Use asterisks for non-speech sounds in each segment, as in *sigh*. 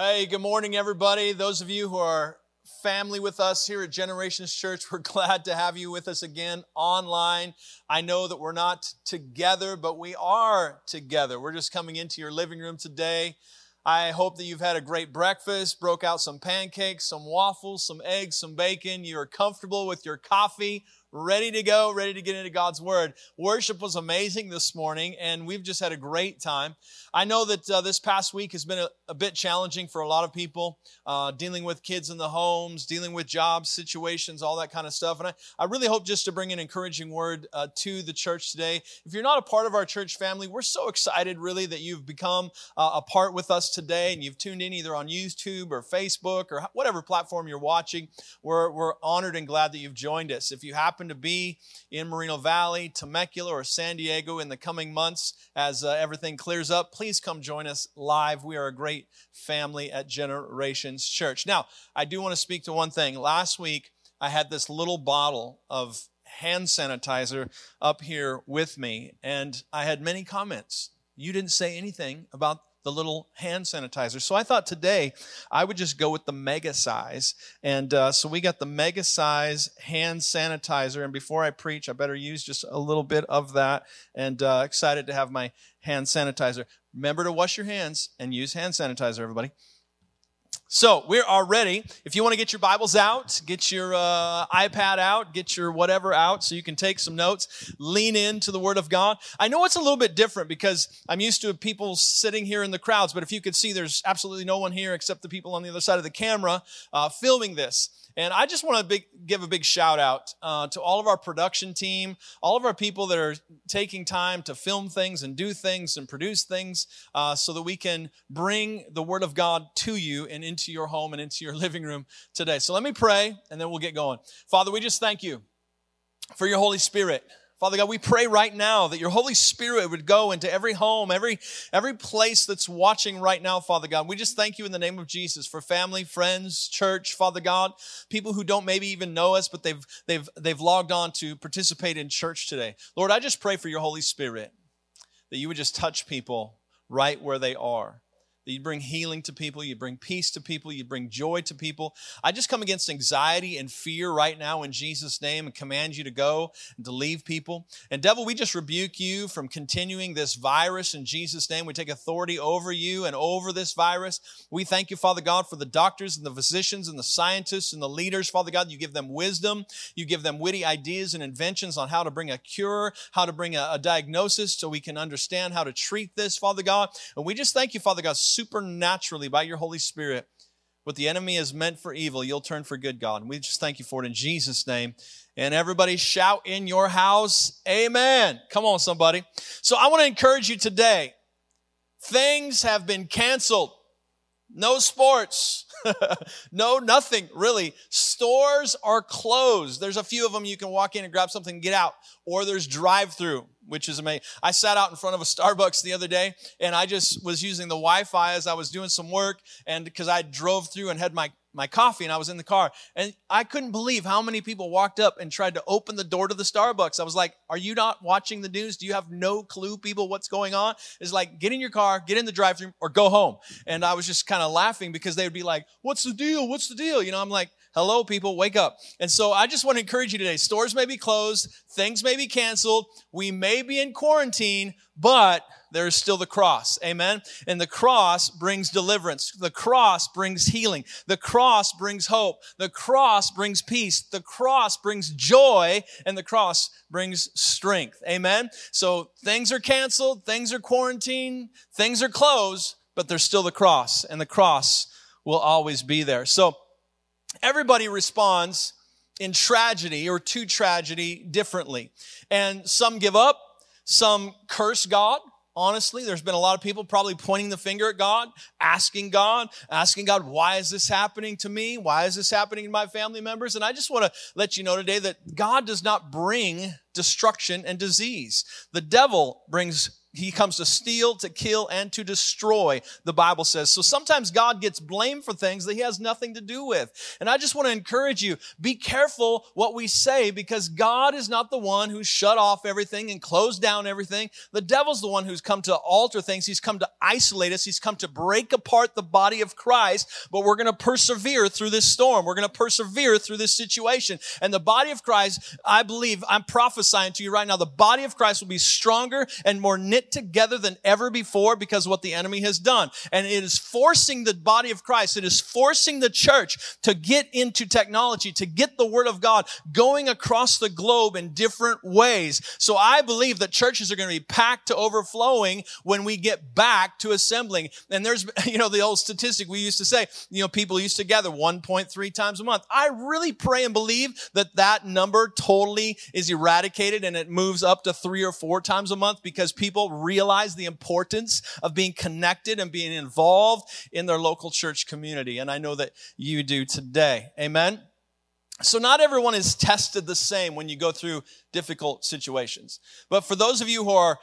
Hey, good morning, everybody. Those of you who are family with us here at Generations Church, we're *laughs* glad to have you with us again online. I know that we're not together, but we are together. We're just coming into your living room today. I hope that you've had a great breakfast, broke out some pancakes, some waffles, some eggs, some bacon. You are comfortable with your coffee ready to go, ready to get into God's Word. Worship was amazing this morning, and we've just had a great time. I know that uh, this past week has been a, a, bit challenging for a lot of people, uh, dealing with kids in the homes, dealing with job situations, all that kind of stuff. And I, I really hope just to bring an encouraging word uh, to the church today. If you're not a part of our church family, we're so excited, really, that you've become uh, a part with us today and you've tuned in either on YouTube or Facebook or whatever platform you're watching. We're, we're honored and glad that you've joined us. If you happen happen to be in Moreno Valley, Temecula, or San Diego in the coming months as uh, everything clears up, please come join us live. We are a great family at Generations Church. Now, I do want to speak to one thing. Last week, I had this little bottle of hand sanitizer up here with me, and I had many comments. You didn't say anything about the little hand sanitizer. So I thought today I would just go with the mega size. And uh, so we got the mega size hand sanitizer. And before I preach, I better use just a little bit of that. And uh, excited to have my hand sanitizer. Remember to wash your hands and use hand sanitizer, everybody. So we are ready. If you want to get your Bibles out, get your uh, iPad out, get your whatever out so you can take some notes, lean into the Word of God. I know it's a little bit different because I'm used to people sitting here in the crowds, but if you could see, there's absolutely no one here except the people on the other side of the camera uh, filming this. And I just want to big, give a big shout out uh, to all of our production team, all of our people that are taking time to film things and do things and produce things uh, so that we can bring the Word of God to you and into your home and into your *laughs* living room today. So let me pray and then we'll get going. Father, we just thank you for your Holy Spirit. Father God, we pray right now that your Holy Spirit would go into every home, every, every place that's watching right now, Father God. We just thank you in the name of Jesus for family, friends, church, Father God, people who don't maybe even know us, but they've, they've, they've logged on to participate in church today. Lord, I just pray for your Holy Spirit that you would just touch people right where they are that you bring healing to people, you bring peace to people, you bring joy to people. I just come against anxiety and fear right now in Jesus' name and command you to go and to leave people. And devil, we just rebuke you from continuing this virus in Jesus' name. We take authority over you and over this virus. We thank you, Father God, for the doctors and the physicians and the scientists and the leaders, Father God. You give them wisdom, you give them witty ideas and inventions on how to bring a cure, how to bring a, a diagnosis so we can understand how to treat this, Father God. And we just thank you, Father God supernaturally by your Holy Spirit. What the enemy is meant for evil, you'll turn for good, God. And we just thank you for it in Jesus' name. And everybody shout in your house, Amen. Come on, somebody. So I want to encourage you today. Things have been canceled. No sports. *laughs* no, nothing really. Stores are closed. There's a few of them you can walk in and grab something and get out. Or there's drive through which is amazing. I sat out in front of a *laughs* Starbucks the other day and I just was using the Wi-Fi as I was doing some work and because I drove through and had my my coffee and I was in the car and I couldn't believe how many people walked up and tried to open the door to the Starbucks. I was like, are you not watching the news? Do you have no clue people what's going on? It's like, get in your car, get in the drive through or go home. And I was just kind of laughing because they would be like, what's the deal? What's the deal? You know, I'm like, hello people, wake up. And so I just want to encourage you today. Stores may be closed. Things may be canceled. We may be in quarantine, but there's still the cross. Amen. And the cross brings deliverance. The cross brings healing. The cross brings hope. The cross brings peace. The cross brings joy and the cross brings strength. Amen. So things are canceled. Things are quarantined. Things are closed, but there's still the cross and the cross will always be there. So everybody responds in tragedy or to tragedy differently. And some give up. Some curse God honestly. There's been a lot of people probably pointing the finger at God, asking God, asking God, why is this happening to me? Why is this happening to my family members? And I just want to let you know today that God does not bring destruction and disease. The devil brings he comes to steal, to kill, and to destroy, the Bible says. So sometimes God gets blamed for things that he has nothing to do with. And I just want to encourage you, be careful what we say because God is not the one who shut off everything and closed down everything. The devil's the one who's come to alter things. He's come to isolate us. He's come to break apart the body of Christ, but we're going to persevere through this storm. We're going to persevere through this situation. And the body of Christ, I believe, I'm prophesying to you right now, the body of Christ will be stronger and more knit together than ever before because what the enemy has done. And it is forcing the body of Christ, it is forcing the church to get into technology, to get the word of God going across the globe in different ways. So I believe that churches are going to be packed to overflowing when we get back to assembling. And there's, *laughs* you know, the old statistic we used to say, you know, people used to gather 1.3 times a month. I really pray and believe that that number totally is eradicated and it moves up to three or four times a month because people realize the importance of being connected and being involved in their local church community. And I know that you do today. Amen. So not everyone is tested the same when you go through difficult situations. But for those of you who are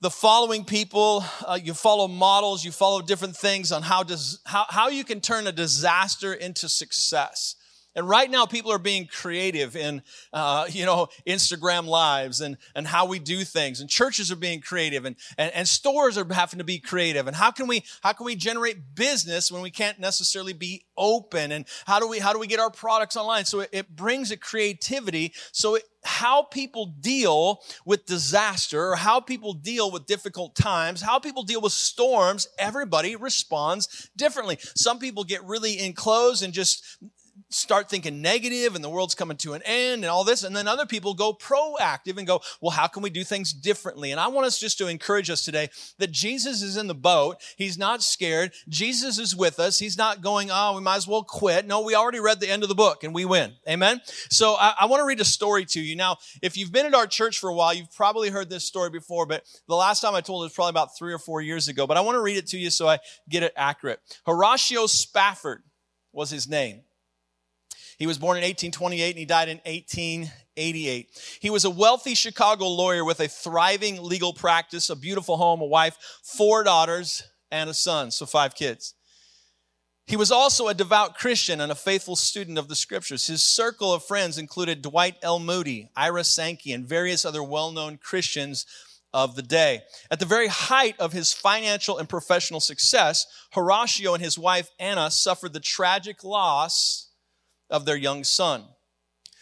the following people, uh, you follow models, you follow different things on how, does, how, how you can turn a disaster into success. And right now, people are being creative in, uh, you know, Instagram lives and, and how we do things. And churches are being creative and, and, and stores are having to be creative. And how can we, how can we generate business when we can't necessarily be open? And how do we, how do we get our products online? So it, it brings a creativity. So it, how people deal with disaster or how people deal with difficult times, how people deal with storms, everybody responds differently. Some people get really enclosed and just start thinking negative and the world's coming to an end and all this. And then other people go proactive and go, well, how can we do things differently? And I want us just to encourage us today that Jesus is in the boat. He's not scared. Jesus is with us. He's not going, oh, we might as well quit. No, we already read the end of the book and we win. Amen. So I, I want to read a story to you. Now, if you've been at our church for a while, you've probably heard this story before, but the last time I told it was probably about three or four years ago. But I want to read it to you so I get it accurate. Horatio Spafford was his name. He was born in 1828 and he died in 1888. He was a wealthy Chicago lawyer with a thriving legal practice, a beautiful home, a wife, four daughters, and a son, so five kids. He was also a devout Christian and a faithful student of the scriptures. His circle of friends included Dwight L. Moody, Ira Sankey, and various other well-known Christians of the day. At the very height of his financial and professional success, Horatio and his wife Anna suffered the tragic loss of their young son.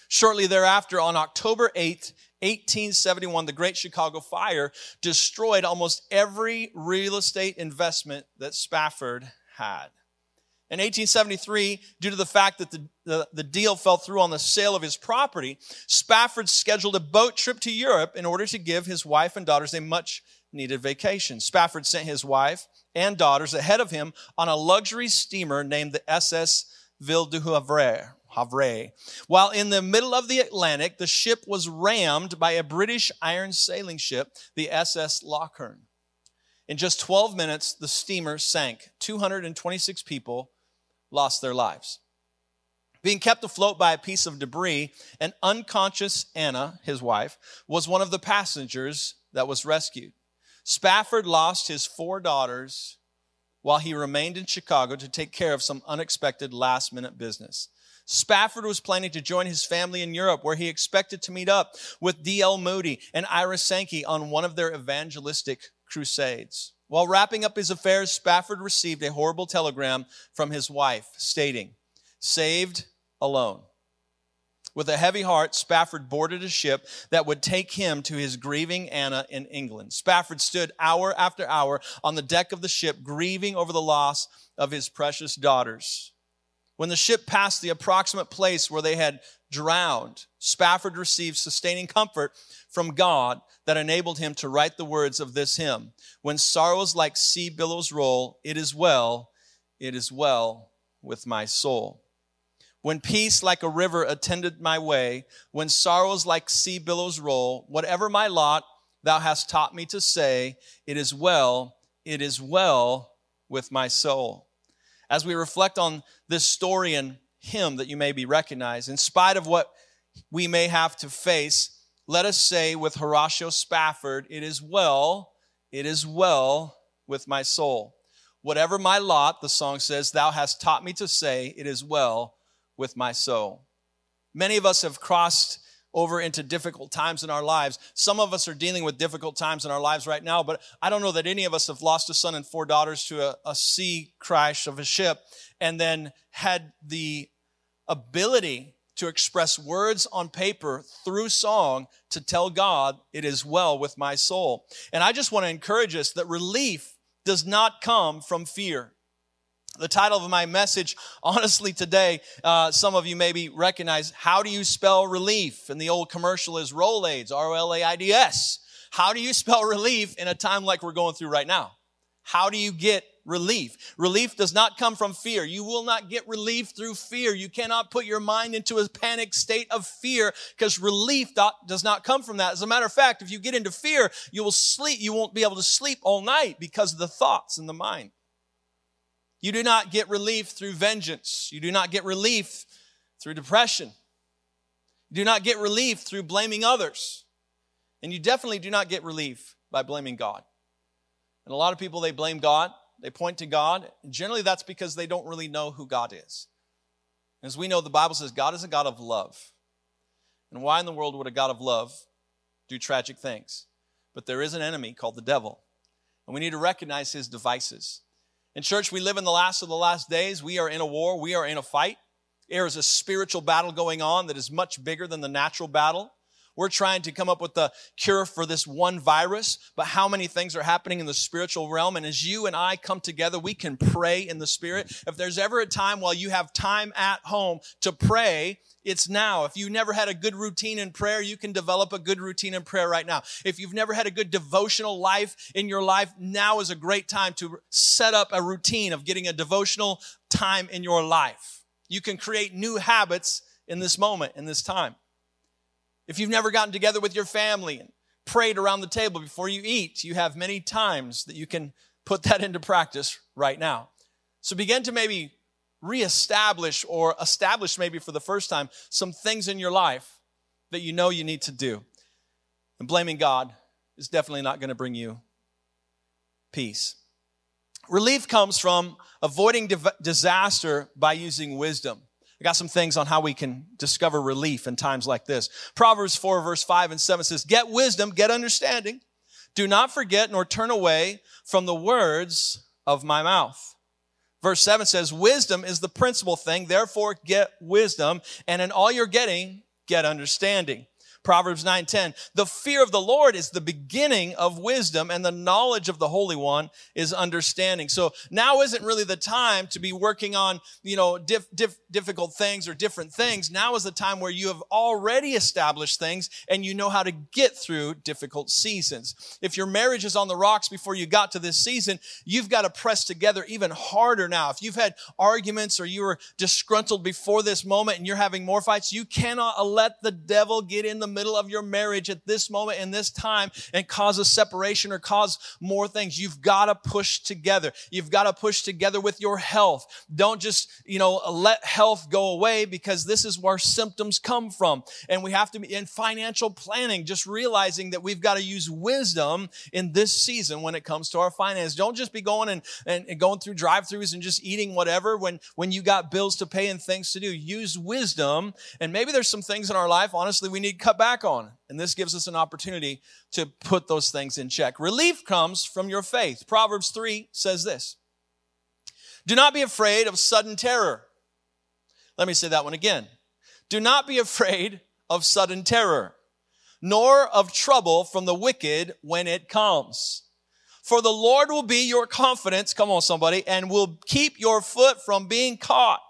Shortly thereafter, on October 8th, 1871, the Great Chicago Fire destroyed almost every real estate investment that Spafford had. In 1873, due to the fact that the, the, the, deal fell through on the sale of his property, Spafford scheduled a boat trip to Europe in order to give his wife and daughters a much needed vacation. Spafford sent his wife and daughters ahead of him on a luxury steamer named the SS Ville du Havre. Havre. While in the middle of the Atlantic, the ship was rammed by a British iron sailing ship, the SS Loch Earn. In just 12 minutes, the steamer sank. 226 people lost their lives. Being kept afloat by a piece of debris, an unconscious Anna, his wife, was one of the passengers that was rescued. Spafford lost his four daughters while he remained in Chicago to take care of some unexpected last minute business. Spafford was planning to join his family in Europe, where he expected to meet up with D.L. Moody and Ira Sankey on one of their evangelistic crusades. While wrapping up his affairs, Spafford received a horrible telegram from his wife stating, Saved alone. With a heavy heart, Spafford boarded a ship that would take him to his grieving Anna in England. Spafford stood hour after hour on the deck of the ship, grieving over the loss of his precious daughters. When the ship passed the approximate place where they had drowned, Spafford received sustaining comfort from God that enabled him to write the words of this hymn When sorrows like sea billows roll, it is well, it is well with my soul. When peace like a river attended my way, when sorrows like sea billows roll, whatever my lot, thou hast taught me to say, It is well, it is well with my soul as we reflect on this story and hymn that you may be recognized, in spite of what we may have to face, let us say with Horatio Spafford, it is well, it is well with my soul. Whatever my lot, the song says, thou hast taught me to say, it is well with my soul. Many of us have crossed over into difficult times in our lives. Some of us are dealing with difficult times in our lives right now, but I don't know that any of us have lost a son and four daughters to a, a sea crash of a ship and then had the ability to express words on paper through song to tell God, it is well with my soul. And I just want to encourage us that relief does not come from fear. The title of my message, honestly, today, uh, some of you maybe recognize, How do you spell relief? And the old commercial is Rolaids, R O L A I D S. How do you spell relief in a time like we're going through right now? How do you get relief? Relief does not come from fear. You will not get relief through fear. You cannot put your mind into a panic state of fear because relief does not come from that. As a matter of fact, if you get into fear, you will sleep. You won't be able to sleep all night because of the thoughts in the mind. You do not get relief through vengeance. You do not get relief through depression. You do not get relief through blaming others. And you definitely do not get relief by blaming God. And a lot of people, they blame God, they point to God. And generally, that's because they don't really know who God is. As we know, the Bible says God is a God of love. And why in the world would a God of love do tragic things? But there is an enemy called the devil. And we need to recognize his devices. In church, we live in the last of the last days. We are in a war. We are in a fight. There is a spiritual battle going on that is much bigger than the natural battle. We're trying to come up with the cure for this one virus, but how many things are happening in the spiritual realm? And as you and I come together, we can pray in the spirit. If there's ever a time while you have time at home to pray, it's now. If you never had a good routine in prayer, you can develop a good routine in prayer right now. If you've never had a good devotional life in your life, now is a great time to set up a routine of getting a devotional time in your life. You can create new habits in this moment, in this time. If you've never gotten together with your family and prayed around the table before you eat, you have many times that you can put that into practice right now. So begin to maybe reestablish or establish maybe for the first time some things in your life that you know you need to do. And blaming God is definitely not going to bring you peace. Relief comes from avoiding disaster by using wisdom. I got some things on how we can discover relief in times like this. Proverbs 4 verse 5 and 7 says, get wisdom, get understanding. Do not forget nor turn away from the words of my mouth. Verse 7 says, wisdom is the principal thing. Therefore get wisdom. And in all you're getting, get understanding. Proverbs 9:10 The fear of the Lord is the beginning of wisdom and the knowledge of the Holy One is understanding. So now isn't really the time to be working on, you know, diff, diff, difficult things or different things. Now is the time where you have already established things and you know how to get through difficult seasons. If your marriage is on the rocks before you got to this season, you've got to press together even harder now. If you've had arguments or you were disgruntled before this moment and you're having more fights, you cannot let the devil get in the middle of your marriage at this moment in this time and cause a separation or cause more things. You've got to push together. You've got to push together with your health. Don't just, you know, let health go away because this is where symptoms come from. And we have to be in financial planning, just realizing that we've got to use wisdom in this season when it comes to our finances. Don't just be going and, and, and going through drive-throughs and just eating whatever when, when you got bills to pay and things to do. Use wisdom. And maybe there's some things in our life, honestly, we need to cut back back on. And this gives us an opportunity to put those things in check. Relief comes from your faith. Proverbs 3 says this Do not be afraid of sudden terror. Let me say that one again. Do not be afraid of sudden terror, nor of trouble from the wicked when it comes. For the Lord will be your confidence, come on somebody, and will keep your foot from being caught.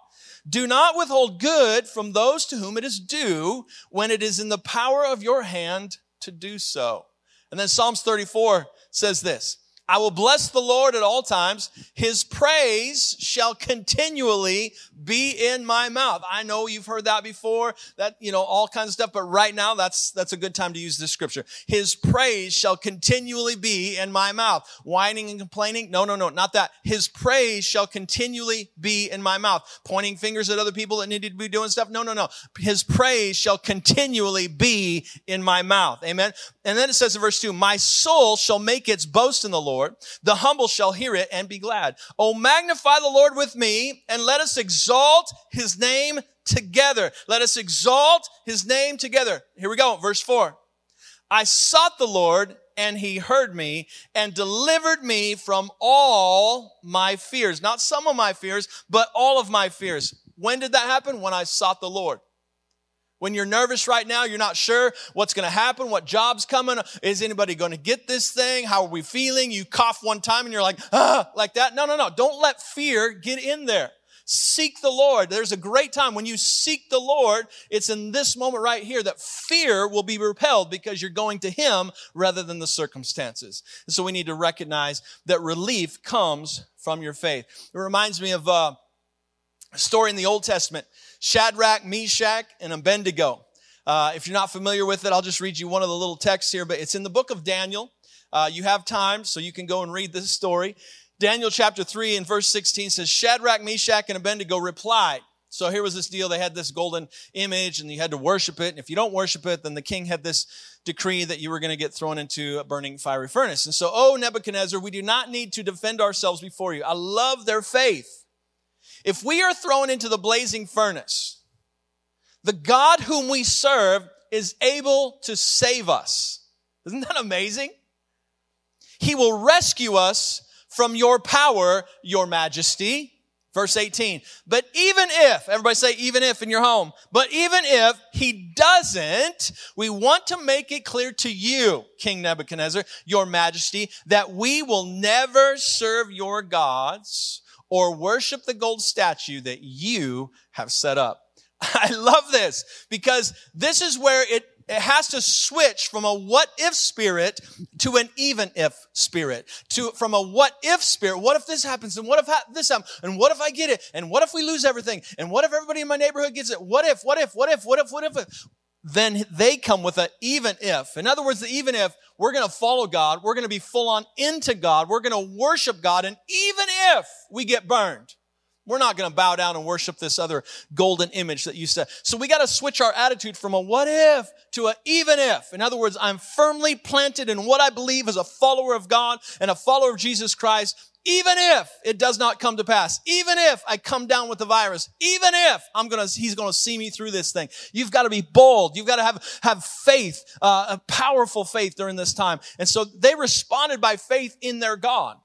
Do not withhold good from those to whom it is due when it is in the power of your hand to do so. And then Psalms 34 says this, I will bless the Lord at all times. His praise shall continually be in my mouth. I know you've heard that before, that, you know, all kinds of stuff, but right now that's, that's a good time to use this scripture. His praise shall continually be in my mouth. Whining and complaining? No, no, no, not that. His praise shall continually be in my mouth. Pointing fingers at other people that needed to be doing stuff? No, no, no. His praise shall continually be in my mouth. Amen. And then it says in verse two, my soul shall make its boast in the Lord. The humble shall hear it and be glad. Oh, magnify the Lord with me and let us exalt his name together. Let us exalt his name together. Here we go. Verse four. I sought the Lord and he heard me and delivered me from all my fears. Not some of my fears, but all of my fears. When did that happen? When I sought the Lord. When you're nervous right now, you're not sure what's going to happen, what job's coming, is anybody going to get this thing? How are we feeling? You cough one time and you're like, ah, like that. No, no, no. Don't let fear get in there. Seek the Lord. There's a great time when you seek the Lord. It's in this moment right here that fear will be repelled because you're going to Him rather than the circumstances. And so we need to recognize that relief comes from your faith. It reminds me of uh, a story in the Old Testament Shadrach, Meshach, and Abednego. Uh, if you're not familiar with it, I'll just read you one of the little texts here, but it's in the book of Daniel. Uh, you have time, so you can go and read this story. Daniel chapter 3 and verse 16 says, Shadrach, Meshach, and Abednego replied. So here was this deal. They had this golden image and you had to worship it. And if you don't worship it, then the king had this decree that you were going to get thrown into a burning fiery furnace. And so, oh, Nebuchadnezzar, we do not need to defend ourselves before you. I love their faith. If we are thrown into the blazing furnace, the God whom we serve is able to save us. Isn't that amazing? He will rescue us from your power, your majesty. Verse 18. But even if, everybody say even if in your home, but even if he doesn't, we want to make it clear to you, King Nebuchadnezzar, your majesty, that we will never serve your gods or worship the gold statue that you have set up. *laughs* I love this because this is where it, it has to switch from a what if spirit to an even if spirit. To, from a what if spirit, what if this happens and what if ha- this happens and what if I get it and what if we lose everything and what if everybody in my neighborhood gets it? What if, what if, what if, what if, what if? Then they come with an even if. In other words, the even if we're going to follow God, we're going to be full on into God, we're going to worship God, and even if we get burned, we're not going to bow down and worship this other golden image that you said. So we got to switch our attitude from a what if to a even if. In other words, I'm firmly planted in what I believe as a follower of God and a follower of Jesus Christ even if it does not come to pass, even if I come down with the virus, even if I'm gonna, he's gonna see me through this thing. You've got to be bold. You've got to have, have faith, uh, a powerful faith during this time. And so they responded by faith in their God.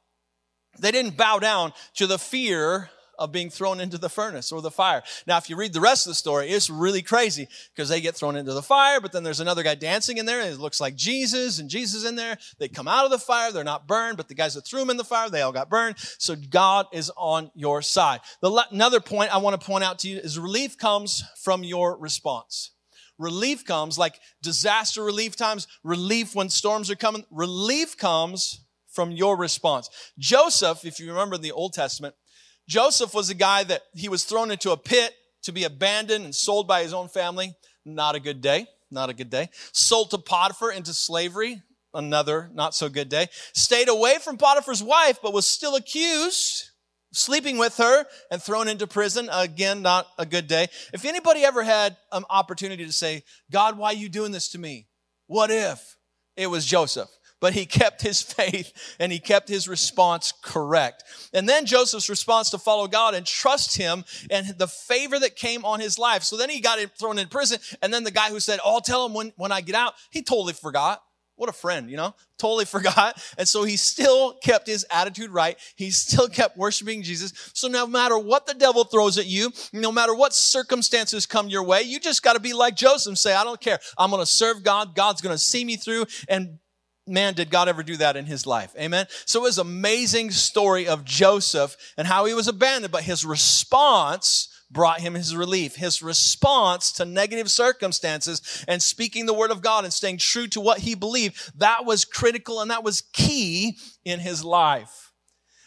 They didn't bow down to the fear of being thrown into the furnace or the fire. Now, if you read the rest of the story, it's really crazy because they get thrown into the fire, but then there's another guy dancing in there and it looks like Jesus and Jesus in there. They come out of the fire. They're not burned, but the guys that threw them in the fire, they all got burned. So God is on your side. The, another point I want to point out to you is relief comes from your response. Relief comes like disaster relief times, relief when storms are coming. Relief comes from your response. Joseph, if you remember in the Old Testament, Joseph was a guy that he was thrown into a pit to be abandoned and sold by his own family. Not a good day. Not a good day. Sold to Potiphar into slavery. Another not so good day. Stayed away from Potiphar's wife, but was still accused sleeping with her and thrown into prison. Again, not a good day. If anybody ever had an opportunity to say, God, why are you doing this to me? What if? It was Joseph but he kept his *laughs* faith and he kept his response correct. And then Joseph's response to follow God and trust him and the favor that came on his life. So then he got thrown in prison. And then the guy who said, Oh, I'll tell him when, when I get out, he totally forgot. What a friend, you know? *laughs* Totally forgot. And so he still kept his attitude right. He still kept worshiping Jesus. So no matter what the devil throws at you, no matter what circumstances come your way, you just got to be like Joseph and say, I don't care. I'm going to serve God. God's going to see me through. And man, did God ever do that in his life. Amen. So it was amazing story of Joseph and how he was abandoned, but his response brought him his relief. His response to negative circumstances and speaking the word of God and staying true to what he believed, that was critical and that was key in his life.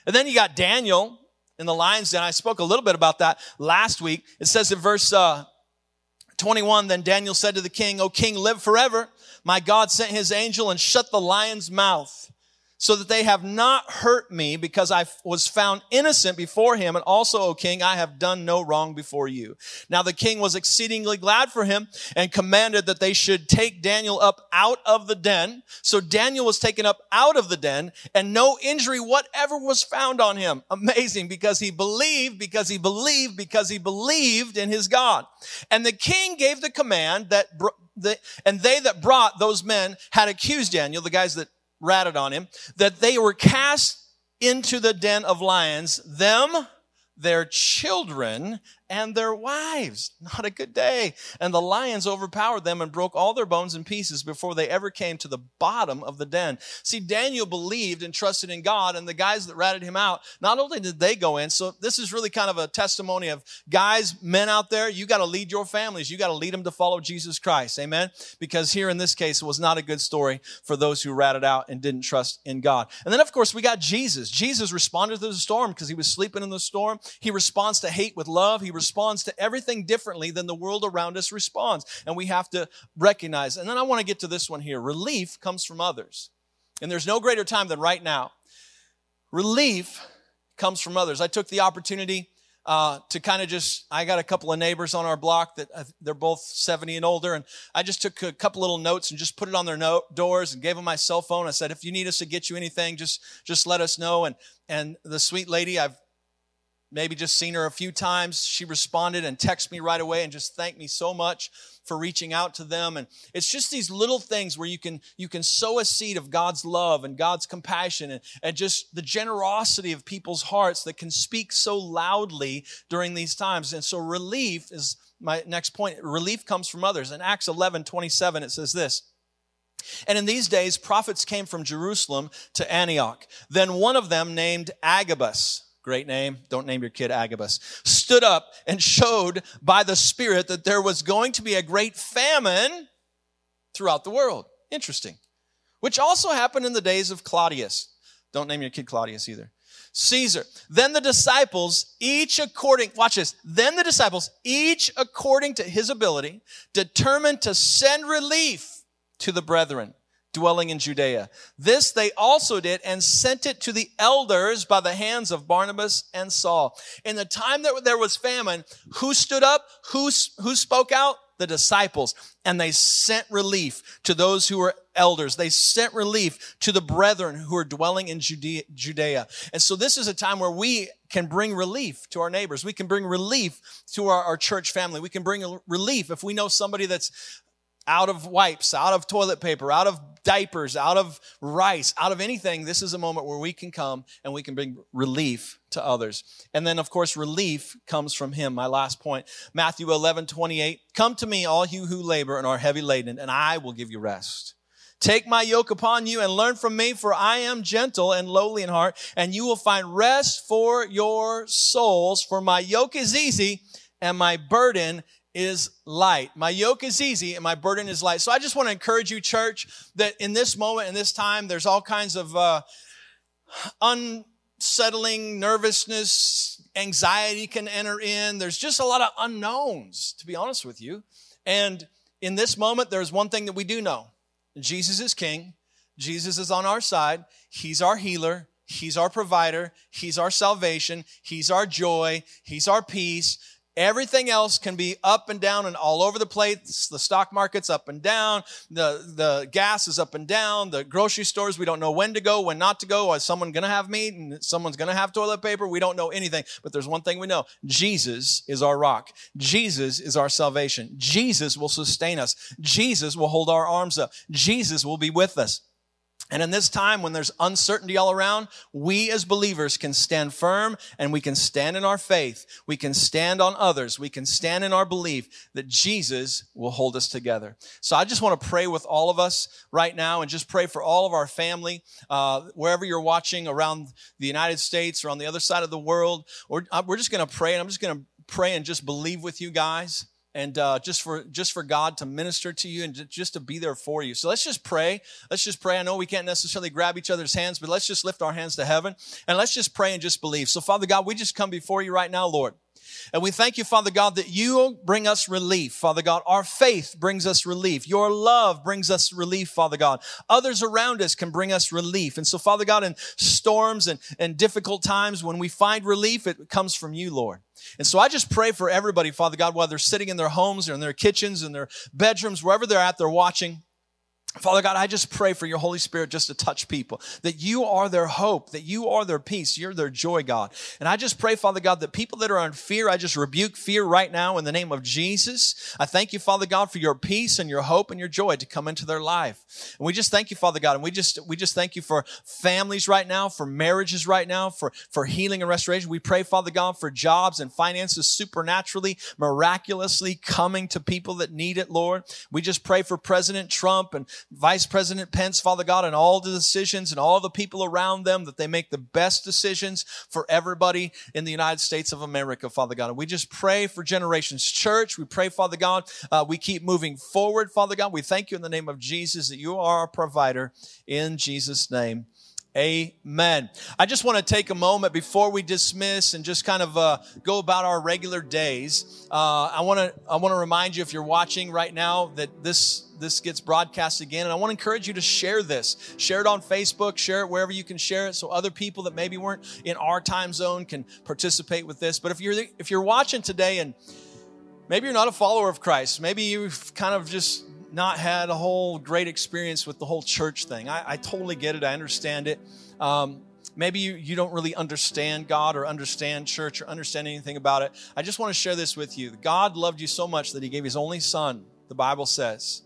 And then you got Daniel in the lion's den. I spoke a little bit about that last week. It says in verse uh, 21, then Daniel said to the king, O king, live forever. My God sent his angel and shut the lion's mouth so that they have not hurt me because I was found innocent before him. And also, O king, I have done no wrong before you. Now the king was exceedingly glad for him and commanded that they should take Daniel up out of the den. So Daniel was taken up out of the den and no injury whatever was found on him. *laughs* Amazing because he believed, because he believed, because he believed in his God. And the king gave the command that the, and they that brought those men had accused Daniel, the guys that ratted on him, that they were cast into the den of lions, them, their children, and their wives. Not a good day. And the lions overpowered them and broke all their bones in pieces before they ever came to the bottom of the den. See, Daniel believed and trusted in God, and the guys that ratted him out, not only did they go in, so this is really kind of a testimony of guys, men out there, you got to lead your families. You got to lead them to follow Jesus Christ. Amen? Because here in this case, it was not a good story for those who ratted out and didn't trust in God. And then, of course, we got Jesus. Jesus responded to the storm because he was sleeping in the storm. He responds to hate with love. He responds to everything differently than the world around us responds. And we have to recognize. And then I want to get to this one here. Relief comes from others. And there's no greater time than right now. Relief comes from others. I took the opportunity uh, to kind of just, I got a couple of neighbors on our block that uh, they're both 70 and older. And I just took a couple little notes and just put it on their note, doors and gave them my cell phone. I said, if you need us to get you anything, just, just let us know. And, and the sweet lady, I've maybe just seen her a few times. She responded and texted me right away and just thanked me so much for reaching out to them. And it's just these little things where you can, you can sow a seed of God's love and God's compassion and, and just the generosity of people's hearts that can speak so loudly during these times. And so relief is my next point. Relief comes from others. In Acts 11, 27, it says this. And in these days, prophets came from Jerusalem to Antioch. Then one of them named Agabus, great name, don't name your kid Agabus, stood up and showed by the Spirit that there was going to be a great famine throughout the world. Interesting. Which also happened in the days of Claudius. Don't name your kid Claudius either. Caesar. Then the disciples, each according, watch this, then the disciples, each according to his ability, determined to send relief to the brethren dwelling in Judea. This they also did and sent it to the elders by the hands of Barnabas and Saul. In the time that there was famine, who stood up? Who, who spoke out? The disciples. And they sent relief to those who were elders. They sent relief to the brethren who are dwelling in Judea. And so this is a time where we can bring relief to our neighbors. We can bring relief to our, our church family. We can bring relief if we know somebody that's out of wipes, out of toilet paper, out of diapers, out of rice, out of anything, this is a moment where we can come and we can bring relief to others. And then, of course, relief comes from Him. My last point Matthew 11, 28. Come to me, all you who labor and are heavy laden, and I will give you rest. Take my yoke upon you and learn from me, for I am gentle and lowly in heart, and you will find rest for your souls. For my yoke is easy and my burden is light. My yoke is easy and my burden is light. So I just want to encourage you, church, that in this moment, in this time, there's all kinds of uh, unsettling nervousness, anxiety can enter in. There's just a lot of unknowns, to be honest with you. And in this moment, there's one thing that we do know Jesus is King, Jesus is on our side, He's our healer. He's our provider. He's our salvation. He's our joy. He's our peace. Everything else can be up and down and all over the place. The stock market's up and down. The, the gas is up and down. The grocery stores, we don't know when to go, when not to go. Is someone going to have meat and someone's going to have toilet paper? We don't know anything. But there's one thing we know. Jesus is our rock. Jesus is our salvation. Jesus will sustain us. Jesus will hold our arms up. Jesus will be with us. And in this time when there's uncertainty all around, we as believers can stand firm and we can stand in our faith. We can stand on others. We can stand in our belief that Jesus will hold us together. So I just want to pray with all of us right now and just pray for all of our family, uh, wherever you're watching around the United States or on the other side of the world. Or uh, we're just going to pray and I'm just going to pray and just believe with you guys and uh, just for just for God to minister to you and just to be there for you. So let's just pray. Let's just pray. I know we can't necessarily grab each other's hands, but let's just lift our hands to heaven and let's just pray and just believe. So Father God, we just come before you right now, Lord. And we thank you, Father God, that you bring us relief, Father God. Our faith brings us relief. Your love brings us relief, Father God. Others around us can bring us relief. And so, Father God, in storms and, and difficult times, when we find relief, it comes from you, Lord. And so I just pray for everybody, Father God, while they're sitting in their homes or in their kitchens, in their bedrooms, wherever they're at, they're watching. Father God, I just pray for your Holy Spirit just to touch people, that you are their hope, that you are their peace, you're their joy, God. And I just pray, Father God, that people that are in fear, I just rebuke fear right now in the name of Jesus. I thank you, Father God, for your peace and your hope and your joy to come into their life. And we just thank you, Father God, and we just we just thank you for families right now, for marriages right now, for for healing and restoration. We pray, Father God, for jobs and finances supernaturally, miraculously coming to people that need it, Lord. We just pray for President Trump and Vice President Pence, Father God, and all the decisions and all the people around them that they make the best decisions for everybody in the United States of America, Father God. And we just pray for Generations Church. We pray, Father God, uh, we keep moving forward, Father God. We thank you in the name of Jesus that you are our provider in Jesus' name. Amen. I just want to take a moment before we dismiss and just kind of uh, go about our regular days. Uh, I want to I want to remind you if you're watching right now that this this gets broadcast again, and I want to encourage you to share this. Share it on Facebook. Share it wherever you can share it, so other people that maybe weren't in our time zone can participate with this. But if you're if you're watching today and maybe you're not a follower of Christ, maybe you've kind of just not had a whole great experience with the whole church thing. I, I totally get it. I understand it. Um, maybe you, you don't really understand God or understand church or understand anything about it. I just want to share this with you. God loved you so much that he gave his only son, the Bible says,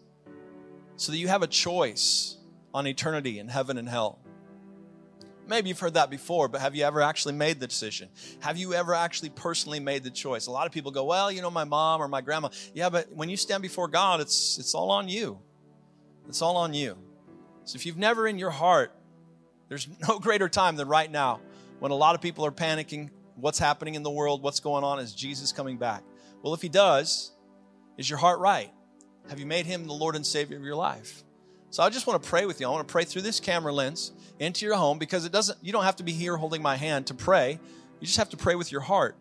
so that you have a choice on eternity in heaven and hell. Maybe you've heard that before, but have you ever actually made the decision? Have you ever actually personally made the choice? A lot of people go, well, you know, my mom or my grandma. Yeah, but when you stand before God, it's, it's all on you. It's all on you. So if you've never in your heart, there's *laughs* no greater time than right now when a lot of people are panicking. What's happening in the world? What's going on? Is Jesus coming back? Well, if he does, is your heart right? Have you made him the Lord and Savior of your life? So I just want to pray with you. I want to pray through this camera lens into your home because it doesn't you don't have to be here holding my hand to pray. You just have to pray with your heart.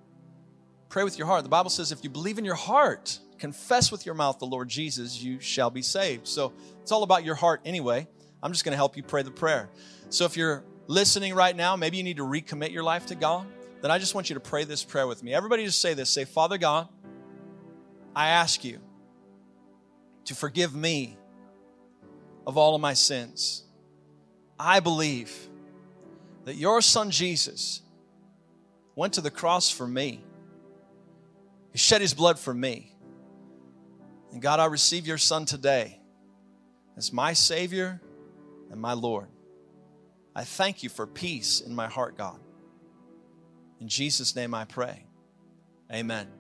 Pray with your heart. The Bible says if you believe in your heart, confess with your mouth the Lord Jesus, you shall be saved. So it's all about your heart anyway. I'm just going to help you pray the prayer. So if you're listening right now, maybe you need to recommit your life to God, then I just want you to pray this prayer with me. Everybody just say this. Say, "Father God, I ask you to forgive me of all of my sins. I believe that your son Jesus went to the cross for me. He shed his blood for me. And God, I receive your son today as my Savior and my Lord. I thank you for peace in my heart, God. In Jesus' name I pray. Amen.